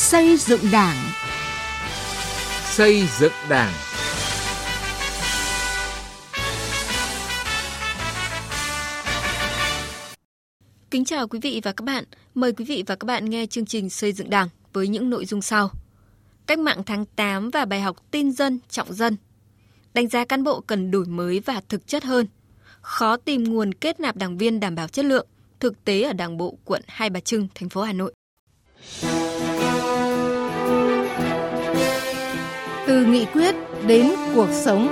Xây dựng Đảng. Xây dựng Đảng. Kính chào quý vị và các bạn. Mời quý vị và các bạn nghe chương trình Xây dựng Đảng với những nội dung sau. Cách mạng tháng 8 và bài học tin dân, trọng dân. Đánh giá cán bộ cần đổi mới và thực chất hơn. Khó tìm nguồn kết nạp đảng viên đảm bảo chất lượng. Thực tế ở Đảng bộ quận Hai Bà Trưng, thành phố Hà Nội. Từ nghị quyết đến cuộc sống.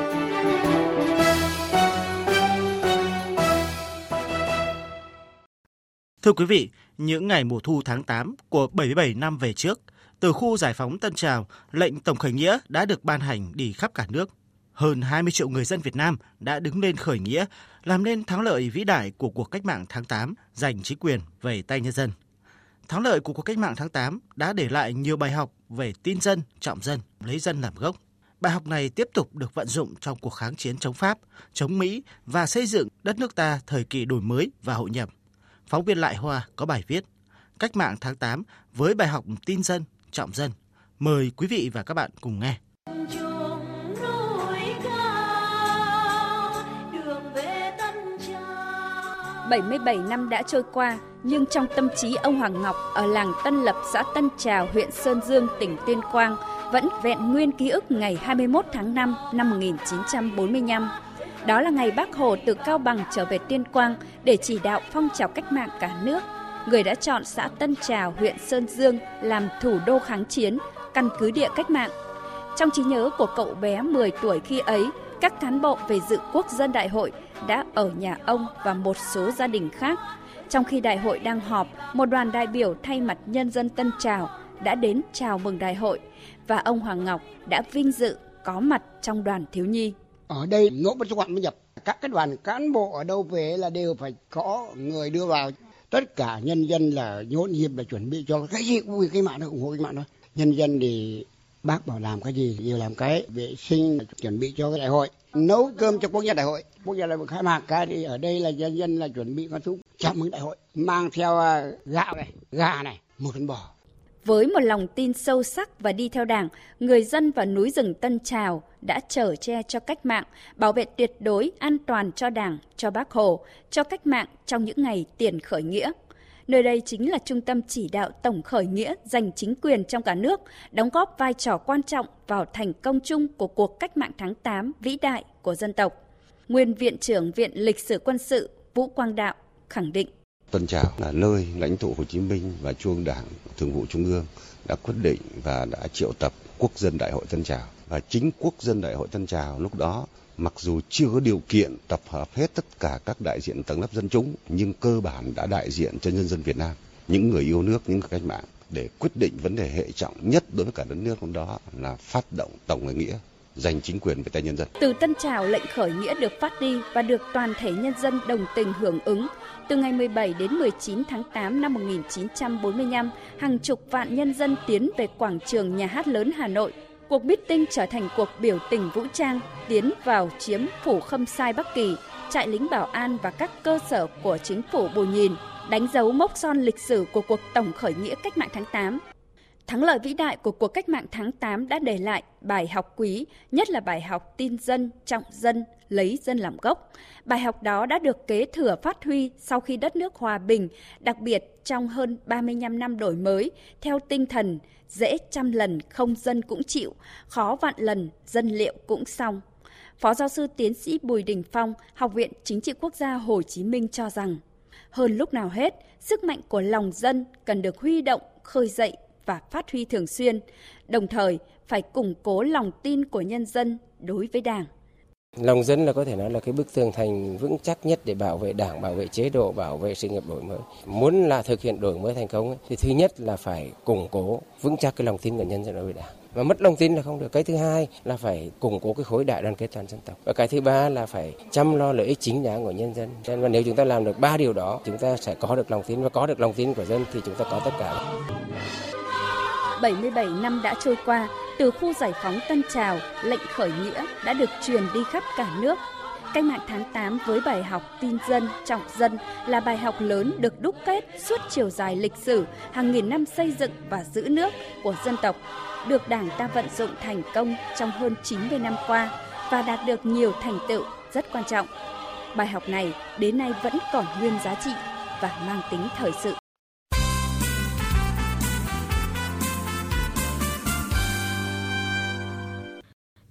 Thưa quý vị, những ngày mùa thu tháng 8 của 77 năm về trước, từ khu giải phóng Tân Trào, lệnh tổng khởi nghĩa đã được ban hành đi khắp cả nước. Hơn 20 triệu người dân Việt Nam đã đứng lên khởi nghĩa, làm nên thắng lợi vĩ đại của cuộc cách mạng tháng 8 giành chính quyền về tay nhân dân. Thắng lợi của cuộc cách mạng tháng 8 đã để lại nhiều bài học về tin dân, trọng dân, lấy dân làm gốc. Bài học này tiếp tục được vận dụng trong cuộc kháng chiến chống Pháp, chống Mỹ và xây dựng đất nước ta thời kỳ đổi mới và hội nhập. Phóng viên Lại Hoa có bài viết Cách mạng tháng 8 với bài học tin dân, trọng dân. Mời quý vị và các bạn cùng nghe. 77 năm đã trôi qua, nhưng trong tâm trí ông Hoàng Ngọc ở làng Tân Lập, xã Tân Trào, huyện Sơn Dương, tỉnh Tuyên Quang vẫn vẹn nguyên ký ức ngày 21 tháng 5 năm 1945. Đó là ngày Bác Hồ từ Cao Bằng trở về Tuyên Quang để chỉ đạo phong trào cách mạng cả nước. Người đã chọn xã Tân Trào, huyện Sơn Dương làm thủ đô kháng chiến, căn cứ địa cách mạng. Trong trí nhớ của cậu bé 10 tuổi khi ấy, các cán bộ về dự quốc dân đại hội đã ở nhà ông và một số gia đình khác. Trong khi đại hội đang họp, một đoàn đại biểu thay mặt nhân dân Tân Trào đã đến chào mừng đại hội và ông Hoàng Ngọc đã vinh dự có mặt trong đoàn thiếu nhi. Ở đây ngỗ bất quan mới nhập các cái đoàn cán bộ ở đâu về là đều phải có người đưa vào tất cả nhân dân là nhộn nhịp là chuẩn bị cho cái gì cũng vì cái mạng nó ủng hộ cái mạng đó nhân dân thì bác bảo làm cái gì? Đều làm cái vệ sinh chuẩn bị cho cái đại hội. Nấu cơm cho quốc gia đại hội. Quốc gia đại hội khai mạc cái thì ở đây là dân dân là chuẩn bị con thúc chào mừng đại hội. Mang theo à, gạo này gà này một con bò. Với một lòng tin sâu sắc và đi theo đảng, người dân và núi rừng Tân Trào đã chở che cho cách mạng, bảo vệ tuyệt đối an toàn cho đảng, cho bác Hồ, cho cách mạng trong những ngày tiền khởi nghĩa. Nơi đây chính là trung tâm chỉ đạo tổng khởi nghĩa giành chính quyền trong cả nước, đóng góp vai trò quan trọng vào thành công chung của cuộc cách mạng tháng 8 vĩ đại của dân tộc. Nguyên Viện trưởng Viện Lịch sử Quân sự Vũ Quang Đạo khẳng định. Tân Trào là nơi lãnh tụ Hồ Chí Minh và Trung Đảng Thường vụ Trung ương đã quyết định và đã triệu tập Quốc dân Đại hội Tân Trào. Và chính Quốc dân Đại hội Tân Trào lúc đó mặc dù chưa có điều kiện tập hợp hết tất cả các đại diện tầng lớp dân chúng nhưng cơ bản đã đại diện cho nhân dân Việt Nam, những người yêu nước, những người cách mạng để quyết định vấn đề hệ trọng nhất đối với cả đất nước hôm đó là phát động tổng khởi nghĩa giành chính quyền về tay nhân dân. Từ Tân Trào lệnh khởi nghĩa được phát đi và được toàn thể nhân dân đồng tình hưởng ứng. Từ ngày 17 đến 19 tháng 8 năm 1945, hàng chục vạn nhân dân tiến về quảng trường nhà hát lớn Hà Nội Cuộc meeting trở thành cuộc biểu tình vũ trang tiến vào chiếm phủ Khâm Sai Bắc Kỳ, trại lính bảo an và các cơ sở của chính phủ Bù Nhìn, đánh dấu mốc son lịch sử của cuộc tổng khởi nghĩa cách mạng tháng 8. Thắng lợi vĩ đại của cuộc cách mạng tháng 8 đã để lại bài học quý, nhất là bài học tin dân, trọng dân, lấy dân làm gốc. Bài học đó đã được kế thừa phát huy sau khi đất nước hòa bình, đặc biệt trong hơn 35 năm đổi mới, theo tinh thần dễ trăm lần không dân cũng chịu, khó vạn lần dân liệu cũng xong. Phó giáo sư tiến sĩ Bùi Đình Phong, Học viện Chính trị Quốc gia Hồ Chí Minh cho rằng, hơn lúc nào hết, sức mạnh của lòng dân cần được huy động, khơi dậy và phát huy thường xuyên, đồng thời phải củng cố lòng tin của nhân dân đối với Đảng. Lòng dân là có thể nói là cái bức tường thành vững chắc nhất để bảo vệ đảng, bảo vệ chế độ, bảo vệ sự nghiệp đổi mới. Muốn là thực hiện đổi mới thành công ấy, thì thứ nhất là phải củng cố vững chắc cái lòng tin của nhân dân đối với đảng. Và mất lòng tin là không được. Cái thứ hai là phải củng cố cái khối đại đoàn kết toàn dân tộc. Và cái thứ ba là phải chăm lo lợi ích chính đáng của nhân dân. Nên mà nếu chúng ta làm được ba điều đó, chúng ta sẽ có được lòng tin và có được lòng tin của dân thì chúng ta có tất cả. 77 năm đã trôi qua, từ khu giải phóng Tân Trào, lệnh khởi nghĩa đã được truyền đi khắp cả nước. Cách mạng tháng 8 với bài học tin dân, trọng dân là bài học lớn được đúc kết suốt chiều dài lịch sử hàng nghìn năm xây dựng và giữ nước của dân tộc, được Đảng ta vận dụng thành công trong hơn 90 năm qua và đạt được nhiều thành tựu rất quan trọng. Bài học này đến nay vẫn còn nguyên giá trị và mang tính thời sự.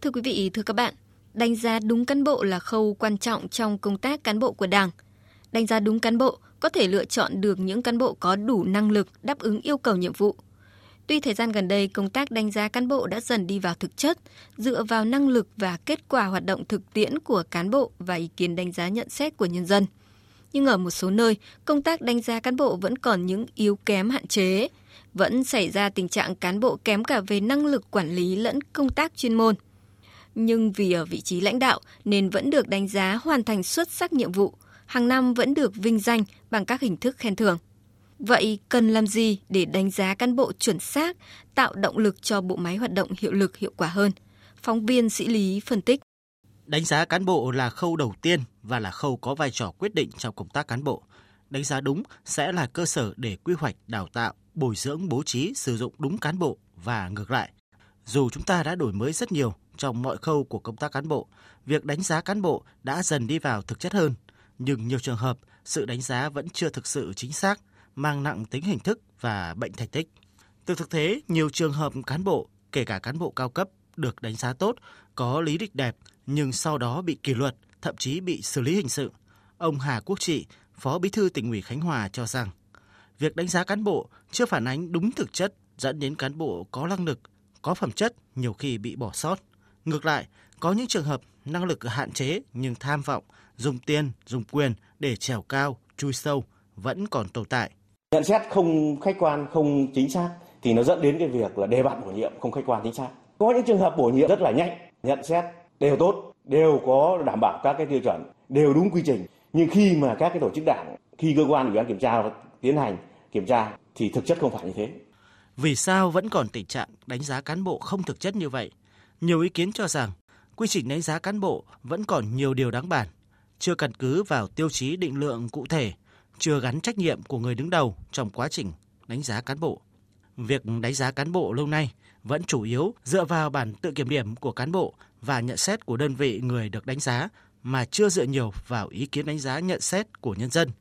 Thưa quý vị, thưa các bạn, đánh giá đúng cán bộ là khâu quan trọng trong công tác cán bộ của Đảng. Đánh giá đúng cán bộ có thể lựa chọn được những cán bộ có đủ năng lực đáp ứng yêu cầu nhiệm vụ. Tuy thời gian gần đây công tác đánh giá cán bộ đã dần đi vào thực chất, dựa vào năng lực và kết quả hoạt động thực tiễn của cán bộ và ý kiến đánh giá nhận xét của nhân dân. Nhưng ở một số nơi, công tác đánh giá cán bộ vẫn còn những yếu kém hạn chế, vẫn xảy ra tình trạng cán bộ kém cả về năng lực quản lý lẫn công tác chuyên môn nhưng vì ở vị trí lãnh đạo nên vẫn được đánh giá hoàn thành xuất sắc nhiệm vụ, hàng năm vẫn được vinh danh bằng các hình thức khen thưởng. Vậy cần làm gì để đánh giá cán bộ chuẩn xác, tạo động lực cho bộ máy hoạt động hiệu lực hiệu quả hơn? Phóng viên Sĩ Lý phân tích. Đánh giá cán bộ là khâu đầu tiên và là khâu có vai trò quyết định trong công tác cán bộ. Đánh giá đúng sẽ là cơ sở để quy hoạch, đào tạo, bồi dưỡng, bố trí, sử dụng đúng cán bộ và ngược lại. Dù chúng ta đã đổi mới rất nhiều trong mọi khâu của công tác cán bộ, việc đánh giá cán bộ đã dần đi vào thực chất hơn, nhưng nhiều trường hợp sự đánh giá vẫn chưa thực sự chính xác, mang nặng tính hình thức và bệnh thành tích. Từ thực tế, nhiều trường hợp cán bộ, kể cả cán bộ cao cấp, được đánh giá tốt, có lý lịch đẹp, nhưng sau đó bị kỷ luật, thậm chí bị xử lý hình sự. Ông Hà Quốc Trị, Phó Bí thư tỉnh ủy Khánh Hòa cho rằng, việc đánh giá cán bộ chưa phản ánh đúng thực chất dẫn đến cán bộ có năng lực, có phẩm chất nhiều khi bị bỏ sót. Ngược lại, có những trường hợp năng lực hạn chế nhưng tham vọng, dùng tiền, dùng quyền để trèo cao, chui sâu vẫn còn tồn tại. Nhận xét không khách quan, không chính xác thì nó dẫn đến cái việc là đề bạt bổ nhiệm không khách quan chính xác. Có những trường hợp bổ nhiệm rất là nhanh, nhận xét đều tốt, đều có đảm bảo các cái tiêu chuẩn, đều đúng quy trình. Nhưng khi mà các cái tổ chức đảng, khi cơ quan ủy ban kiểm tra tiến hành kiểm tra thì thực chất không phải như thế. Vì sao vẫn còn tình trạng đánh giá cán bộ không thực chất như vậy? Nhiều ý kiến cho rằng quy trình đánh giá cán bộ vẫn còn nhiều điều đáng bàn, chưa căn cứ vào tiêu chí định lượng cụ thể, chưa gắn trách nhiệm của người đứng đầu trong quá trình đánh giá cán bộ. Việc đánh giá cán bộ lâu nay vẫn chủ yếu dựa vào bản tự kiểm điểm của cán bộ và nhận xét của đơn vị người được đánh giá mà chưa dựa nhiều vào ý kiến đánh giá nhận xét của nhân dân.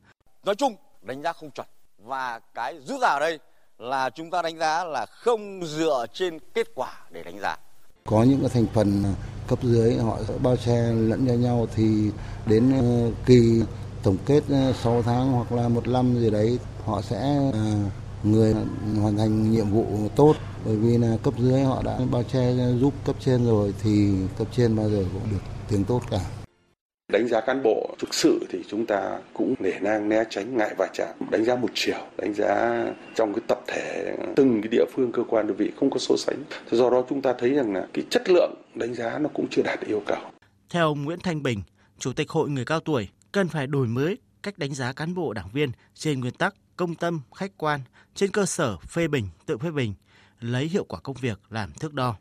Nói chung, đánh giá không chuẩn và cái rút ra ở đây là chúng ta đánh giá là không dựa trên kết quả để đánh giá có những cái thành phần cấp dưới, họ bao che lẫn cho nhau thì đến ờ, kỳ tổng kết ờ, 6 tháng hoặc là một năm gì đấy, họ sẽ ờ, người hoàn thành nhiệm vụ tốt bởi vì là cấp dưới họ đã bao che, giúp cấp trên rồi thì cấp trên bao giờ cũng được tiếng tốt cả. Đánh giá cán bộ thực sự thì chúng ta cũng nể nang né tránh ngại và chạm. Đánh giá một chiều, đánh giá trong cái tập thể từng cái địa phương cơ quan đơn vị không có so sánh. Do đó chúng ta thấy rằng là cái chất lượng đánh giá nó cũng chưa đạt yêu cầu. Theo ông Nguyễn Thanh Bình, Chủ tịch Hội Người Cao Tuổi, cần phải đổi mới cách đánh giá cán bộ đảng viên trên nguyên tắc công tâm, khách quan, trên cơ sở phê bình, tự phê bình, lấy hiệu quả công việc làm thước đo.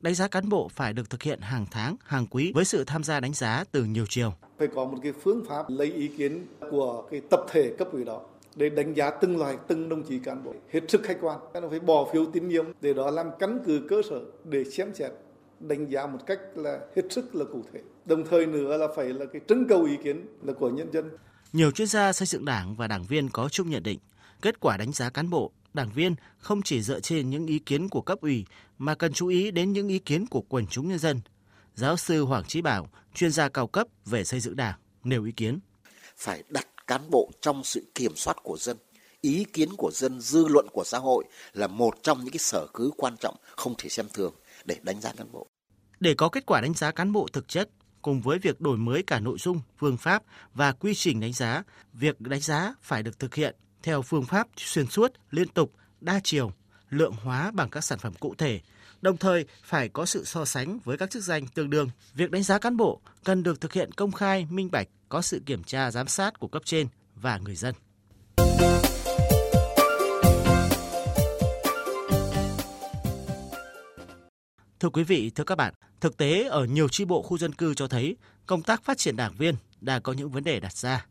Đánh giá cán bộ phải được thực hiện hàng tháng, hàng quý với sự tham gia đánh giá từ nhiều chiều. Phải có một cái phương pháp lấy ý kiến của cái tập thể cấp ủy đó để đánh giá từng loài từng đồng chí cán bộ hết sức khách quan. Nó phải bỏ phiếu tín nhiệm để đó làm căn cứ cơ sở để xem xét đánh giá một cách là hết sức là cụ thể. Đồng thời nữa là phải là cái trưng cầu ý kiến là của nhân dân. Nhiều chuyên gia xây dựng đảng và đảng viên có chung nhận định kết quả đánh giá cán bộ đảng viên không chỉ dựa trên những ý kiến của cấp ủy mà cần chú ý đến những ý kiến của quần chúng nhân dân. Giáo sư Hoàng Trí Bảo, chuyên gia cao cấp về xây dựng đảng, nêu ý kiến. Phải đặt cán bộ trong sự kiểm soát của dân. Ý kiến của dân, dư luận của xã hội là một trong những cái sở cứ quan trọng không thể xem thường để đánh giá cán bộ. Để có kết quả đánh giá cán bộ thực chất, cùng với việc đổi mới cả nội dung, phương pháp và quy trình đánh giá, việc đánh giá phải được thực hiện theo phương pháp xuyên suốt, liên tục, đa chiều, lượng hóa bằng các sản phẩm cụ thể, đồng thời phải có sự so sánh với các chức danh tương đương. Việc đánh giá cán bộ cần được thực hiện công khai, minh bạch, có sự kiểm tra giám sát của cấp trên và người dân. Thưa quý vị, thưa các bạn, thực tế ở nhiều chi bộ khu dân cư cho thấy công tác phát triển đảng viên đang có những vấn đề đặt ra.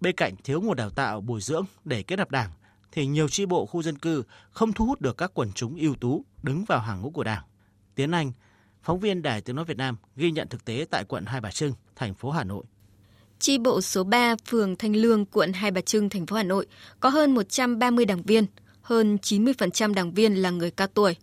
Bên cạnh thiếu nguồn đào tạo bồi dưỡng để kết nạp đảng, thì nhiều tri bộ khu dân cư không thu hút được các quần chúng ưu tú đứng vào hàng ngũ của đảng. Tiến Anh, phóng viên Đài Tiếng Nói Việt Nam ghi nhận thực tế tại quận Hai Bà Trưng, thành phố Hà Nội. Chi bộ số 3 phường Thanh Lương, quận Hai Bà Trưng, thành phố Hà Nội có hơn 130 đảng viên, hơn 90% đảng viên là người cao tuổi.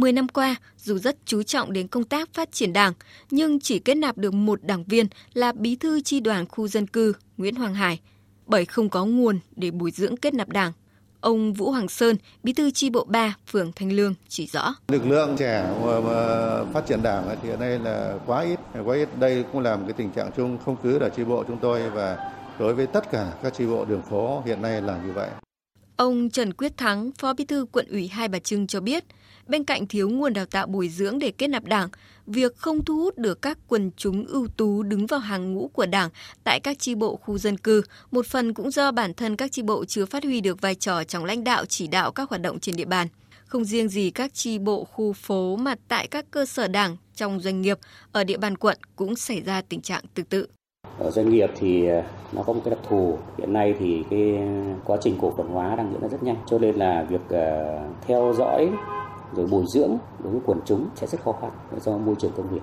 10 năm qua, dù rất chú trọng đến công tác phát triển đảng, nhưng chỉ kết nạp được một đảng viên là bí thư chi đoàn khu dân cư Nguyễn Hoàng Hải, bởi không có nguồn để bồi dưỡng kết nạp đảng. Ông Vũ Hoàng Sơn, bí thư chi bộ 3, phường Thanh Lương chỉ rõ. Lực lượng trẻ mà, mà phát triển đảng thì ở đây là quá ít, quá ít. Đây cũng là một cái tình trạng chung không cứ ở chi bộ chúng tôi và đối với tất cả các chi bộ đường phố hiện nay là như vậy. Ông Trần Quyết Thắng, Phó Bí thư Quận ủy Hai Bà Trưng cho biết, bên cạnh thiếu nguồn đào tạo bồi dưỡng để kết nạp đảng, việc không thu hút được các quần chúng ưu tú đứng vào hàng ngũ của đảng tại các chi bộ khu dân cư, một phần cũng do bản thân các chi bộ chưa phát huy được vai trò trong lãnh đạo chỉ đạo các hoạt động trên địa bàn. Không riêng gì các chi bộ khu phố mà tại các cơ sở đảng trong doanh nghiệp ở địa bàn quận cũng xảy ra tình trạng tương tự. Ở doanh nghiệp thì à, nó có một cái đặc thù hiện nay thì cái quá trình cổ phần hóa đang diễn ra rất nhanh cho nên là việc à, theo dõi rồi bồi dưỡng đối với quần chúng sẽ rất khó khăn do môi trường công việc.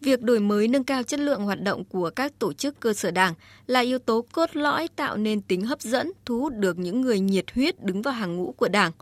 Việc đổi mới nâng cao chất lượng hoạt động của các tổ chức cơ sở đảng là yếu tố cốt lõi tạo nên tính hấp dẫn, thu hút được những người nhiệt huyết đứng vào hàng ngũ của đảng.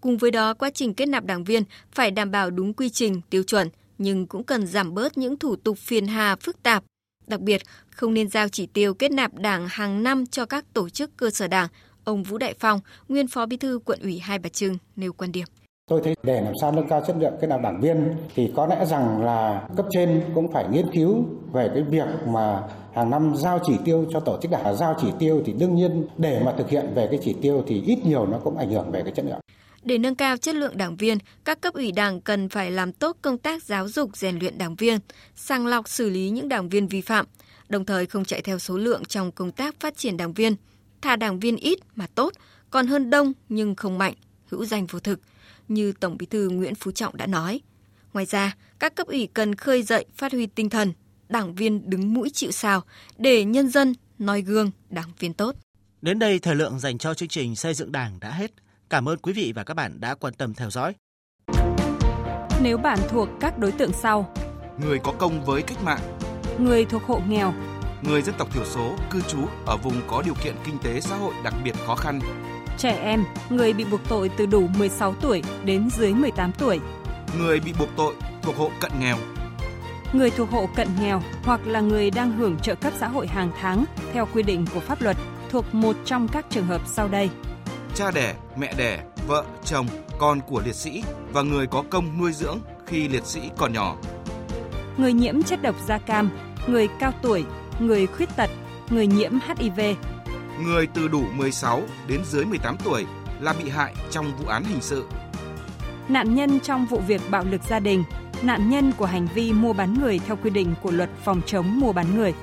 Cùng với đó, quá trình kết nạp đảng viên phải đảm bảo đúng quy trình, tiêu chuẩn, nhưng cũng cần giảm bớt những thủ tục phiền hà, phức tạp. Đặc biệt, không nên giao chỉ tiêu kết nạp đảng hàng năm cho các tổ chức cơ sở đảng. Ông Vũ Đại Phong, nguyên phó bí thư quận ủy Hai Bà Trưng, nêu quan điểm. Tôi thấy để làm sao nâng cao chất lượng cái nào đảng viên thì có lẽ rằng là cấp trên cũng phải nghiên cứu về cái việc mà hàng năm giao chỉ tiêu cho tổ chức đảng giao chỉ tiêu thì đương nhiên để mà thực hiện về cái chỉ tiêu thì ít nhiều nó cũng ảnh hưởng về cái chất lượng. Để nâng cao chất lượng đảng viên, các cấp ủy đảng cần phải làm tốt công tác giáo dục rèn luyện đảng viên, sàng lọc xử lý những đảng viên vi phạm, đồng thời không chạy theo số lượng trong công tác phát triển đảng viên. Thà đảng viên ít mà tốt, còn hơn đông nhưng không mạnh, hữu danh vô thực – như Tổng Bí thư Nguyễn Phú Trọng đã nói. Ngoài ra, các cấp ủy cần khơi dậy phát huy tinh thần, đảng viên đứng mũi chịu sào để nhân dân noi gương đảng viên tốt. Đến đây thời lượng dành cho chương trình xây dựng đảng đã hết. Cảm ơn quý vị và các bạn đã quan tâm theo dõi. Nếu bạn thuộc các đối tượng sau: người có công với cách mạng, người thuộc hộ nghèo, người dân tộc thiểu số cư trú ở vùng có điều kiện kinh tế xã hội đặc biệt khó khăn, trẻ em, người bị buộc tội từ đủ 16 tuổi đến dưới 18 tuổi. Người bị buộc tội thuộc hộ cận nghèo. Người thuộc hộ cận nghèo hoặc là người đang hưởng trợ cấp xã hội hàng tháng theo quy định của pháp luật thuộc một trong các trường hợp sau đây. Cha đẻ, mẹ đẻ, vợ, chồng, con của liệt sĩ và người có công nuôi dưỡng khi liệt sĩ còn nhỏ. Người nhiễm chất độc da cam, người cao tuổi, người khuyết tật, người nhiễm HIV, người từ đủ 16 đến dưới 18 tuổi là bị hại trong vụ án hình sự. Nạn nhân trong vụ việc bạo lực gia đình, nạn nhân của hành vi mua bán người theo quy định của luật phòng chống mua bán người.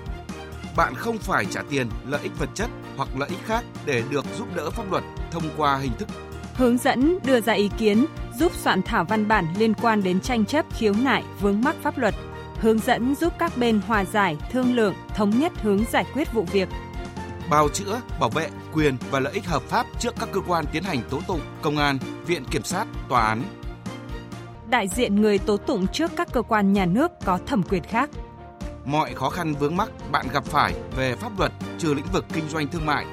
Bạn không phải trả tiền, lợi ích vật chất hoặc lợi ích khác để được giúp đỡ pháp luật thông qua hình thức hướng dẫn đưa ra ý kiến, giúp soạn thảo văn bản liên quan đến tranh chấp khiếu nại vướng mắc pháp luật, hướng dẫn giúp các bên hòa giải, thương lượng, thống nhất hướng giải quyết vụ việc, bào chữa, bảo vệ quyền và lợi ích hợp pháp trước các cơ quan tiến hành tố tụng, công an, viện kiểm sát, tòa án. Đại diện người tố tụng trước các cơ quan nhà nước có thẩm quyền khác. Mọi khó khăn vướng mắc bạn gặp phải về pháp luật trừ lĩnh vực kinh doanh thương mại,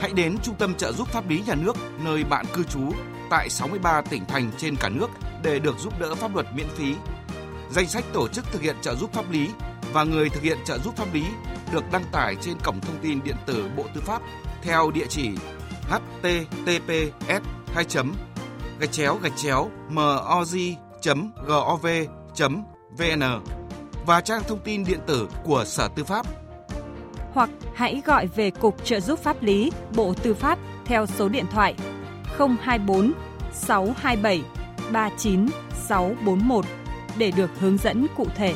hãy đến Trung tâm trợ giúp pháp lý nhà nước nơi bạn cư trú tại 63 tỉnh thành trên cả nước để được giúp đỡ pháp luật miễn phí. Danh sách tổ chức thực hiện trợ giúp pháp lý và người thực hiện trợ giúp pháp lý được đăng tải trên cổng thông tin điện tử Bộ Tư pháp theo địa chỉ https 2 gạch chéo gạch chéo moz.gov.vn và trang thông tin điện tử của Sở Tư pháp. Hoặc hãy gọi về Cục Trợ giúp pháp lý Bộ Tư pháp theo số điện thoại 024 627 39641 để được hướng dẫn cụ thể.